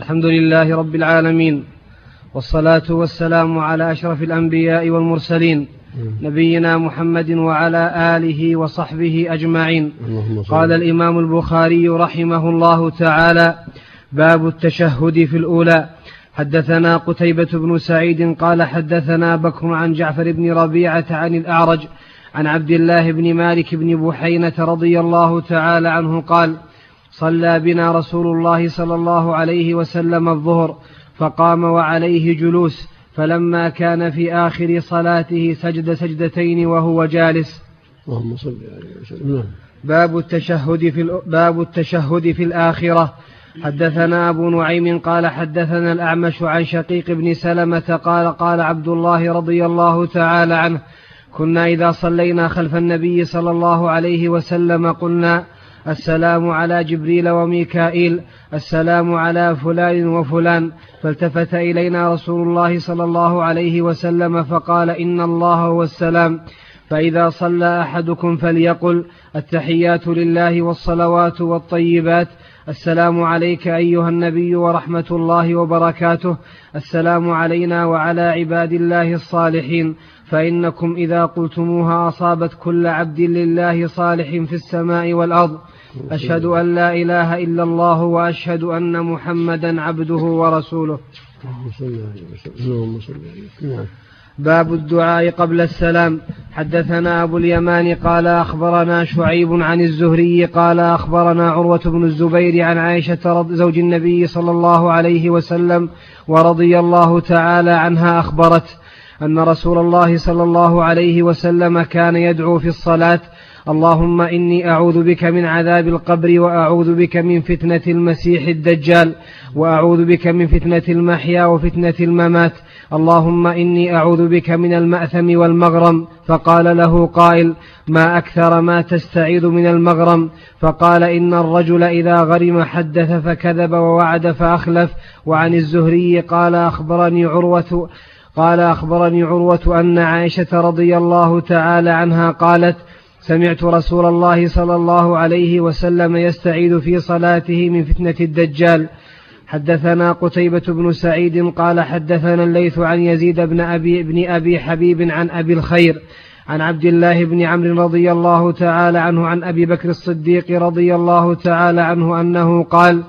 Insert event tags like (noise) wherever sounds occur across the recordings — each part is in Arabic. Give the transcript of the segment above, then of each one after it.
الحمد لله رب العالمين والصلاة والسلام على أشرف الأنبياء والمرسلين نبينا محمد وعلى آله وصحبه أجمعين. قال الإمام البخاري رحمه الله تعالى باب التشهد في الأولى. حدثنا قتيبة بن سعيد قال حدثنا بكر عن جعفر بن ربيعة عن الأعرج عن عبد الله بن مالك بن بحينة رضي الله تعالى عنه قال صلى بنا رسول الله صلى الله عليه وسلم الظهر فقام وعليه جلوس فلما كان في آخر صلاته سجد سجدتين وهو جالس اللهم صل عليه وسلم نعم. باب التشهد في باب التشهد في الآخرة حدثنا أبو نعيم قال حدثنا الأعمش عن شقيق بن سلمة قال قال عبد الله رضي الله تعالى عنه كنا إذا صلينا خلف النبي صلى الله عليه وسلم قلنا السلام على جبريل وميكائيل السلام على فلان وفلان. فالتفت إلينا رسول الله صلى الله عليه وسلم فقال إن الله هو السلام. فإذا صلى أحدكم فليقل التحيات لله والصلوات والطيبات. السلام عليك أيها النبي ورحمة الله وبركاته. السلام علينا وعلى عباد الله الصالحين. فإنكم إذا قلتموها أصابت كل عبد لله صالح في السماء والأرض. أشهد أن لا إله إلا الله وأشهد أن محمدا عبده ورسوله. باب الدعاء قبل السلام. حدثنا أبو اليمان قال أخبرنا شعيب عن الزهري قال أخبرنا عروة بن الزبير عن عائشة زوج النبي صلى الله عليه وسلم ورضي الله تعالى عنها أخبرت أن رسول الله صلى الله عليه وسلم كان يدعو في الصلاة اللهم إني أعوذ بك من عذاب القبر وأعوذ بك من فتنة المسيح الدجال وأعوذ بك من فتنة المحيا وفتنة الممات. اللهم إني أعوذ بك من المأثم والمغرم. فقال له قائل ما أكثر ما تستعيذ من المغرم؟ فقال إن الرجل إذا غرم حدث فكذب ووعد فأخلف. وعن الزهري قال أخبرني عروة قال أخبرني عروة أن عائشة رضي الله تعالى عنها قالت سمعت رسول الله صلى الله عليه وسلم يستعيذ في صلاته من فتنة الدجال. حدثنا قتيبة بن سعيد قال حدثنا الليث عن يزيد بن أبي, بن أبي حبيب عن أبي الخير عن عبد الله بن عمرو رضي الله تعالى عنه عن أبي بكر الصديق رضي الله تعالى عنه أنه قال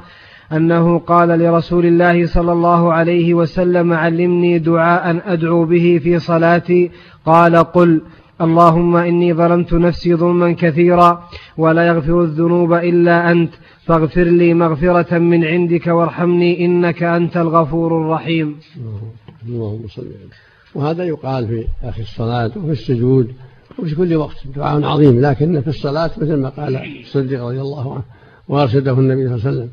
أنه قال لرسول الله صلى الله عليه وسلم علمني دعاء أدعو به في صلاتي. قال قل. اللهم إني ظلمت نفسي ظلما كثيرا ولا يغفر الذنوب إلا أنت. فاغفر لي مغفرة من عندك وارحمني إنك أنت الغفور الرحيم. اللهم صل وهذا يقال في آخر الصلاة وفي السجود وفي كل وقت دعاء عظيم لكن في الصلاة مثل ما قال الصديق رضي الله عنه وأرشده النبي صلى الله عليه وسلم.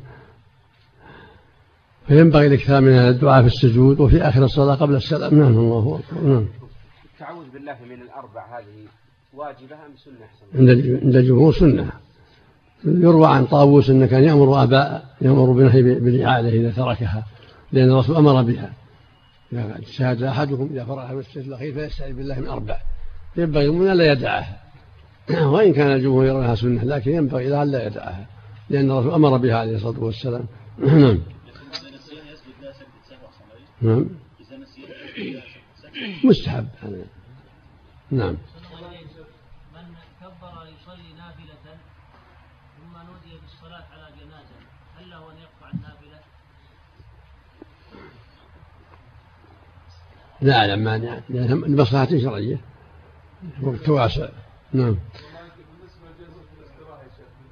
فينبغي الاكثار من الدعاء في السجود وفي آخر الصلاة قبل السلام. نعم الله أكبر. نعم. التعوذ بالله من الأربع هذه واجبة أم سنة عند الجمهور سنة. يروى عن طاووس أنه كان يأمر أباء يأمر بنهي بالإعادة إذا تركها لأن الرسول أمر بها. إذا شهد أحدكم إذا فرح من السجد الأخير فيستعيذ بالله من أربع. ينبغي المؤمن لا يدعها. (clears throat) وإن كان الجمهور يرونها سنة لكن ينبغي إذا لا يدعها لأن الرسول أمر بها عليه الصلاة والسلام. (clears throat) نعم. نعم. مستحب. نعم. من كبر يصلي نافلة ثم نودي بالصلاة على جنازة هل له أن يقطع النافلة؟ لا أعلم مانع لمصلحة شرعية. وقت واسع نعم.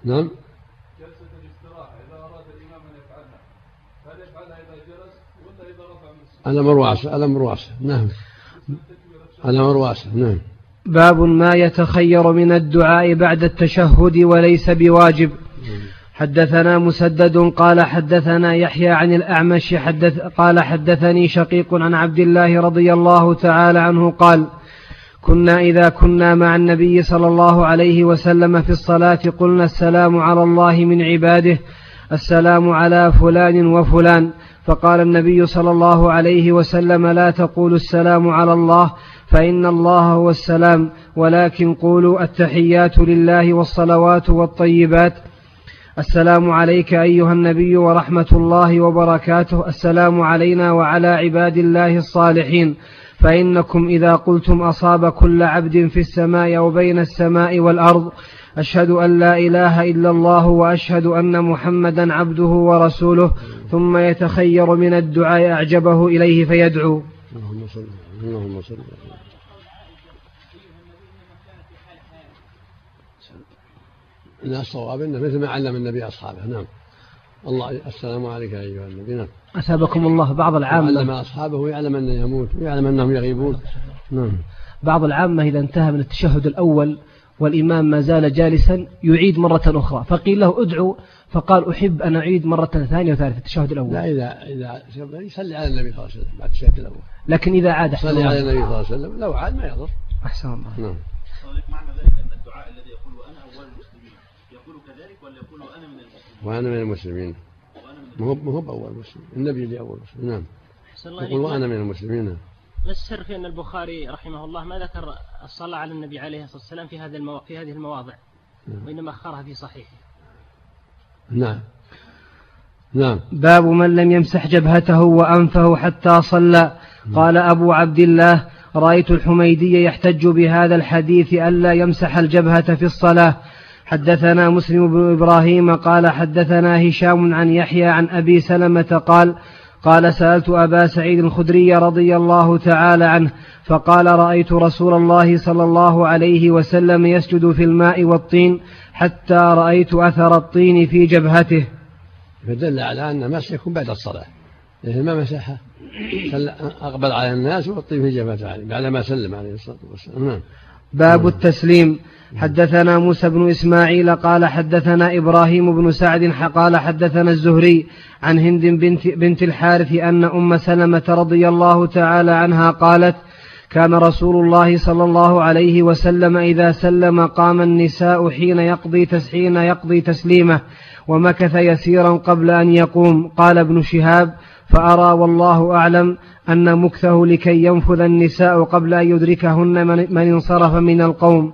نعم. جلسة الاستراحة إذا أراد الإمام أن يفعلها هل يفعلها إذا جلس ولا إذا رفع من الأمر واسع الأمر واسع. نعم. الأمر واسع نعم. باب ما يتخير من الدعاء بعد التشهد وليس بواجب. حدثنا مسدد قال حدثنا يحيى عن الأعمش حدث قال حدثني شقيق عن عبد الله رضي الله تعالى عنه قال كنا إذا كنا مع النبي صلى الله عليه وسلم في الصلاة قلنا السلام على الله من عباده السلام على فلان وفلان. فقال النبي صلى الله عليه وسلم لا تقولوا السلام على الله فإن الله هو السلام ولكن قولوا التحيات لله والصلوات والطيبات. السلام عليك أيها النبي ورحمة الله وبركاته. السلام علينا وعلى عباد الله الصالحين. فإنكم إذا قلتم أصاب كل عبد في السماء أو بين السماء والأرض أشهد أن لا إله إلا الله وأشهد أن محمدا عبده ورسوله ثم يتخير من الدعاء أعجبه إليه فيدعو. اللهم صل اللهم صل إن الصواب إنه مثل ما علم النبي أصحابه. نعم. الله السلام عليك أيها النبي. نعم. أثابكم الله بعض علم العامة أصحابه ويعلم أنه يموت ويعلم أنهم يغيبون. نعم. بعض العامة إذا انتهى من التشهد الأول والإمام ما زال جالسا يعيد مرة أخرى. فقيل له ادعو فقال أحب أن أعيد مرة ثانية وثالثة التشهد الأول. لا إذا إذا يصلي على النبي صلى الله عليه وسلم بعد الشهاده الأول. لكن إذا عاد أحسن يصلي على النبي صلى الله عليه وسلم لو عاد ما يضر. أحسن الله. نعم. معنى ذلك ان الدعاء الذي يقول أنا اول المسلمين يقول كذلك ولا يقول أنا من المسلمين وأنا من المسلمين. ما هو ما هو بأول مسلم. النبي اللي أول مسلم. نعم. يقول. وأنا من المسلمين. نعم. ما السر في أن البخاري رحمه الله ما ذكر الصلاة على النبي عليه الصلاة والسلام في هذه المو... في هذه المواضع وإنما أخرها في صحيحه. نعم. نعم. باب من لم يمسح جبهته وأنفه حتى صلى. قال أبو عبد الله رأيت الحميدي يحتج بهذا الحديث ألا يمسح الجبهة في الصلاة. حدثنا مسلم بن إبراهيم قال حدثنا هشام عن يحيى عن أبي سلمة قال قال سألت أبا سعيد الخدري رضي الله تعالى عنه فقال رأيت رسول الله صلى الله عليه وسلم يسجد في الماء والطين حتى رأيت أثر الطين في جبهته. فدل على أن المسح يكون بعد الصلاة. إذا ما مسحها أقبل على الناس والطيب في جبهته عليه بعد ما سلم عليه الصلاة والسلام. نعم. باب التسليم. حدثنا موسى بن إسماعيل قال حدثنا إبراهيم بن سعد قال حدثنا الزهري عن هند بنت, بنت الحارث أن أم سلمة رضي الله تعالى عنها قالت كان رسول الله صلى الله عليه وسلم إذا سلم قام النساء حين يقضي تس حين يقضي تسليمه ومكث يسيرا قبل أن يقوم. قال ابن شهاب فأرى والله أعلم أن مكثه لكي ينفذ النساء قبل أن يدركهن من, انصرف من القوم.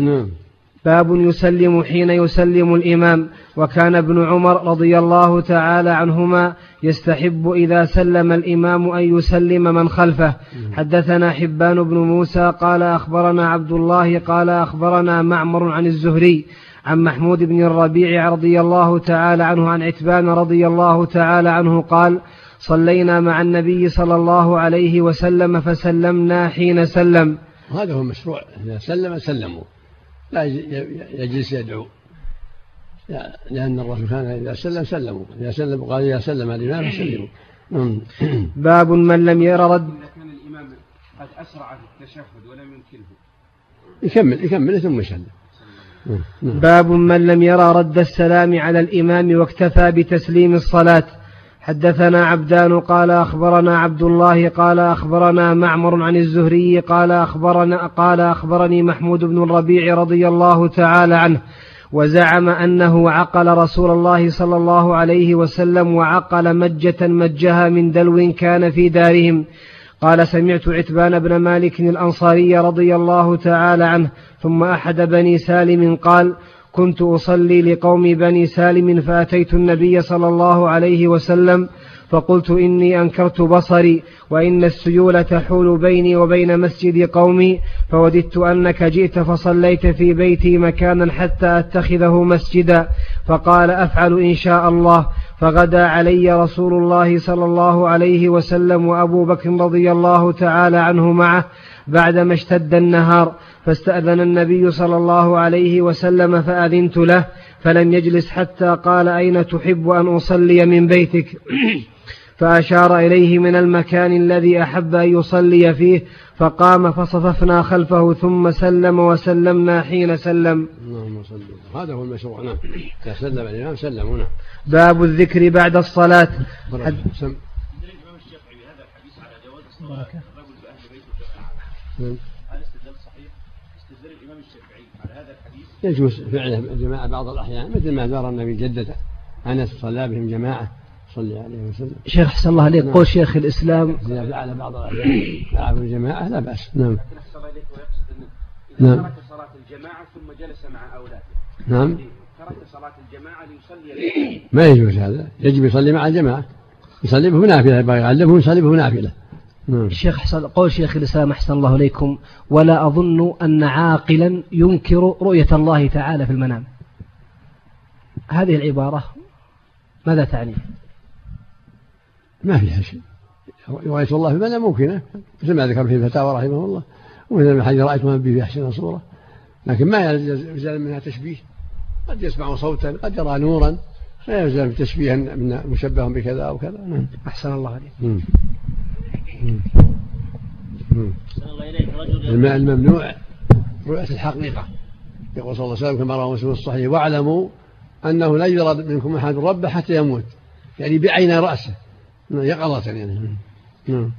نعم. باب يسلم حين يسلم الإمام. وكان ابن عمر رضي الله تعالى عنهما يستحب إذا سلم الإمام أن يسلم من خلفه. حدثنا حبان بن موسى قال أخبرنا عبد الله قال أخبرنا معمر عن الزهري عن محمود بن الربيع رضي الله تعالى عنه عن عتبان رضي الله تعالى عنه قال صلينا مع النبي صلى الله عليه وسلم فسلمنا حين سلم. وهذا هو المشروع إذا سلم سلموا. لا يجلس يدعو. لا- لأن الرسول كان إذا سلم سلموا. إذا سلم قال إذا سلم الإمام فسلموا. (clears throat) باب من لم ير رد إذا كان الإمام قد أسرع في التشهد ولم يمكنه يكمل يكمل ثم يسلم. باب من لم يرى رد السلام على الإمام واكتفى بتسليم الصلاة. حدثنا عبدان قال أخبرنا عبد الله قال أخبرنا معمر عن الزهري قال أخبرنا قال أخبرني محمود بن الربيع رضي الله تعالى عنه وزعم أنه عقل رسول الله صلى الله عليه وسلم وعقل مجة مجها من دلو كان في دارهم. قال سمعت عتبان بن مالك الأنصاري رضي الله تعالى عنه ثم أحد بني سالم قال كنت أصلي لقوم بني سالم فأتيت النبي صلى الله عليه وسلم فقلت إني أنكرت بصري وإن السيول تحول بيني وبين مسجد قومي فوددت أنك جئت فصليت في بيتي مكانا حتى أتخذه مسجدا فقال أفعل إن شاء الله فغدا علي رسول الله صلى الله عليه وسلم وأبو بكر رضي الله تعالى عنه معه بعدما اشتد النهار فاستأذن النبي صلى الله عليه وسلم فأذنت له فلم يجلس حتى قال أين تحب أن أصلي من بيتك؟ (clears throat) فأشار إليه من المكان الذي أحب أن يصلي فيه فقام فصففنا خلفه ثم سلم وسلمنا حين سلم. اللهم صل وسلم. هذا هو المشروع. نعم. إذا سلم الإمام سلموا نعم باب الذكر بعد الصلاة. حد نعم. هل استدلال صحيح؟ استدلال الإمام الشافعي على هذا الحديث؟ يجوز فعله الجماعة بعض الأحيان مثل ما زار النبي جدته أنس صلى بهم جماعة صلى عليه وسلم. شيخ حسن الله عليك. قول شيخ الإسلام. إذا فعل بعض الأحيان. معه الجماعة لا بأس. نعم. لكن أحسن الله إليك ويقصد أنه إذا نعم. ترك صلاة الجماعة ثم جلس مع أولاده. نعم. ترك صلاة الجماعة ليصلي ما يجوز هذا. يجب يصلي مع الجماعة. يصلي به نافلة يبغى يصلي به نافلة. نعم. الشيخ حسن قول شيخ الإسلام أحسن الله إليكم ولا أظن أن عاقلا ينكر رؤية الله تعالى في المنام. هذه العبارة ماذا تعني؟ ما فيها شيء. رؤية الله في المنام ممكنة مثل ما ذكر في الفتاوى رحمه الله ومثل ما حديث رأيت ما به أحسن صورة. لكن ما يلزم منها تشبيه. قد يسمع صوتا قد يرى نورا لا يلزم تشبيها من مشبه بكذا أو كذا. نعم. أحسن الله عليك. الماء الممنوع رؤية الحقيقة. يقول صلى الله عليه وسلم كما رواه مسلم الصحيح واعلموا أنه لا يرى منكم أحد ربه حتى يموت. يعني بعين رأسه. يقظة يعني. نعم.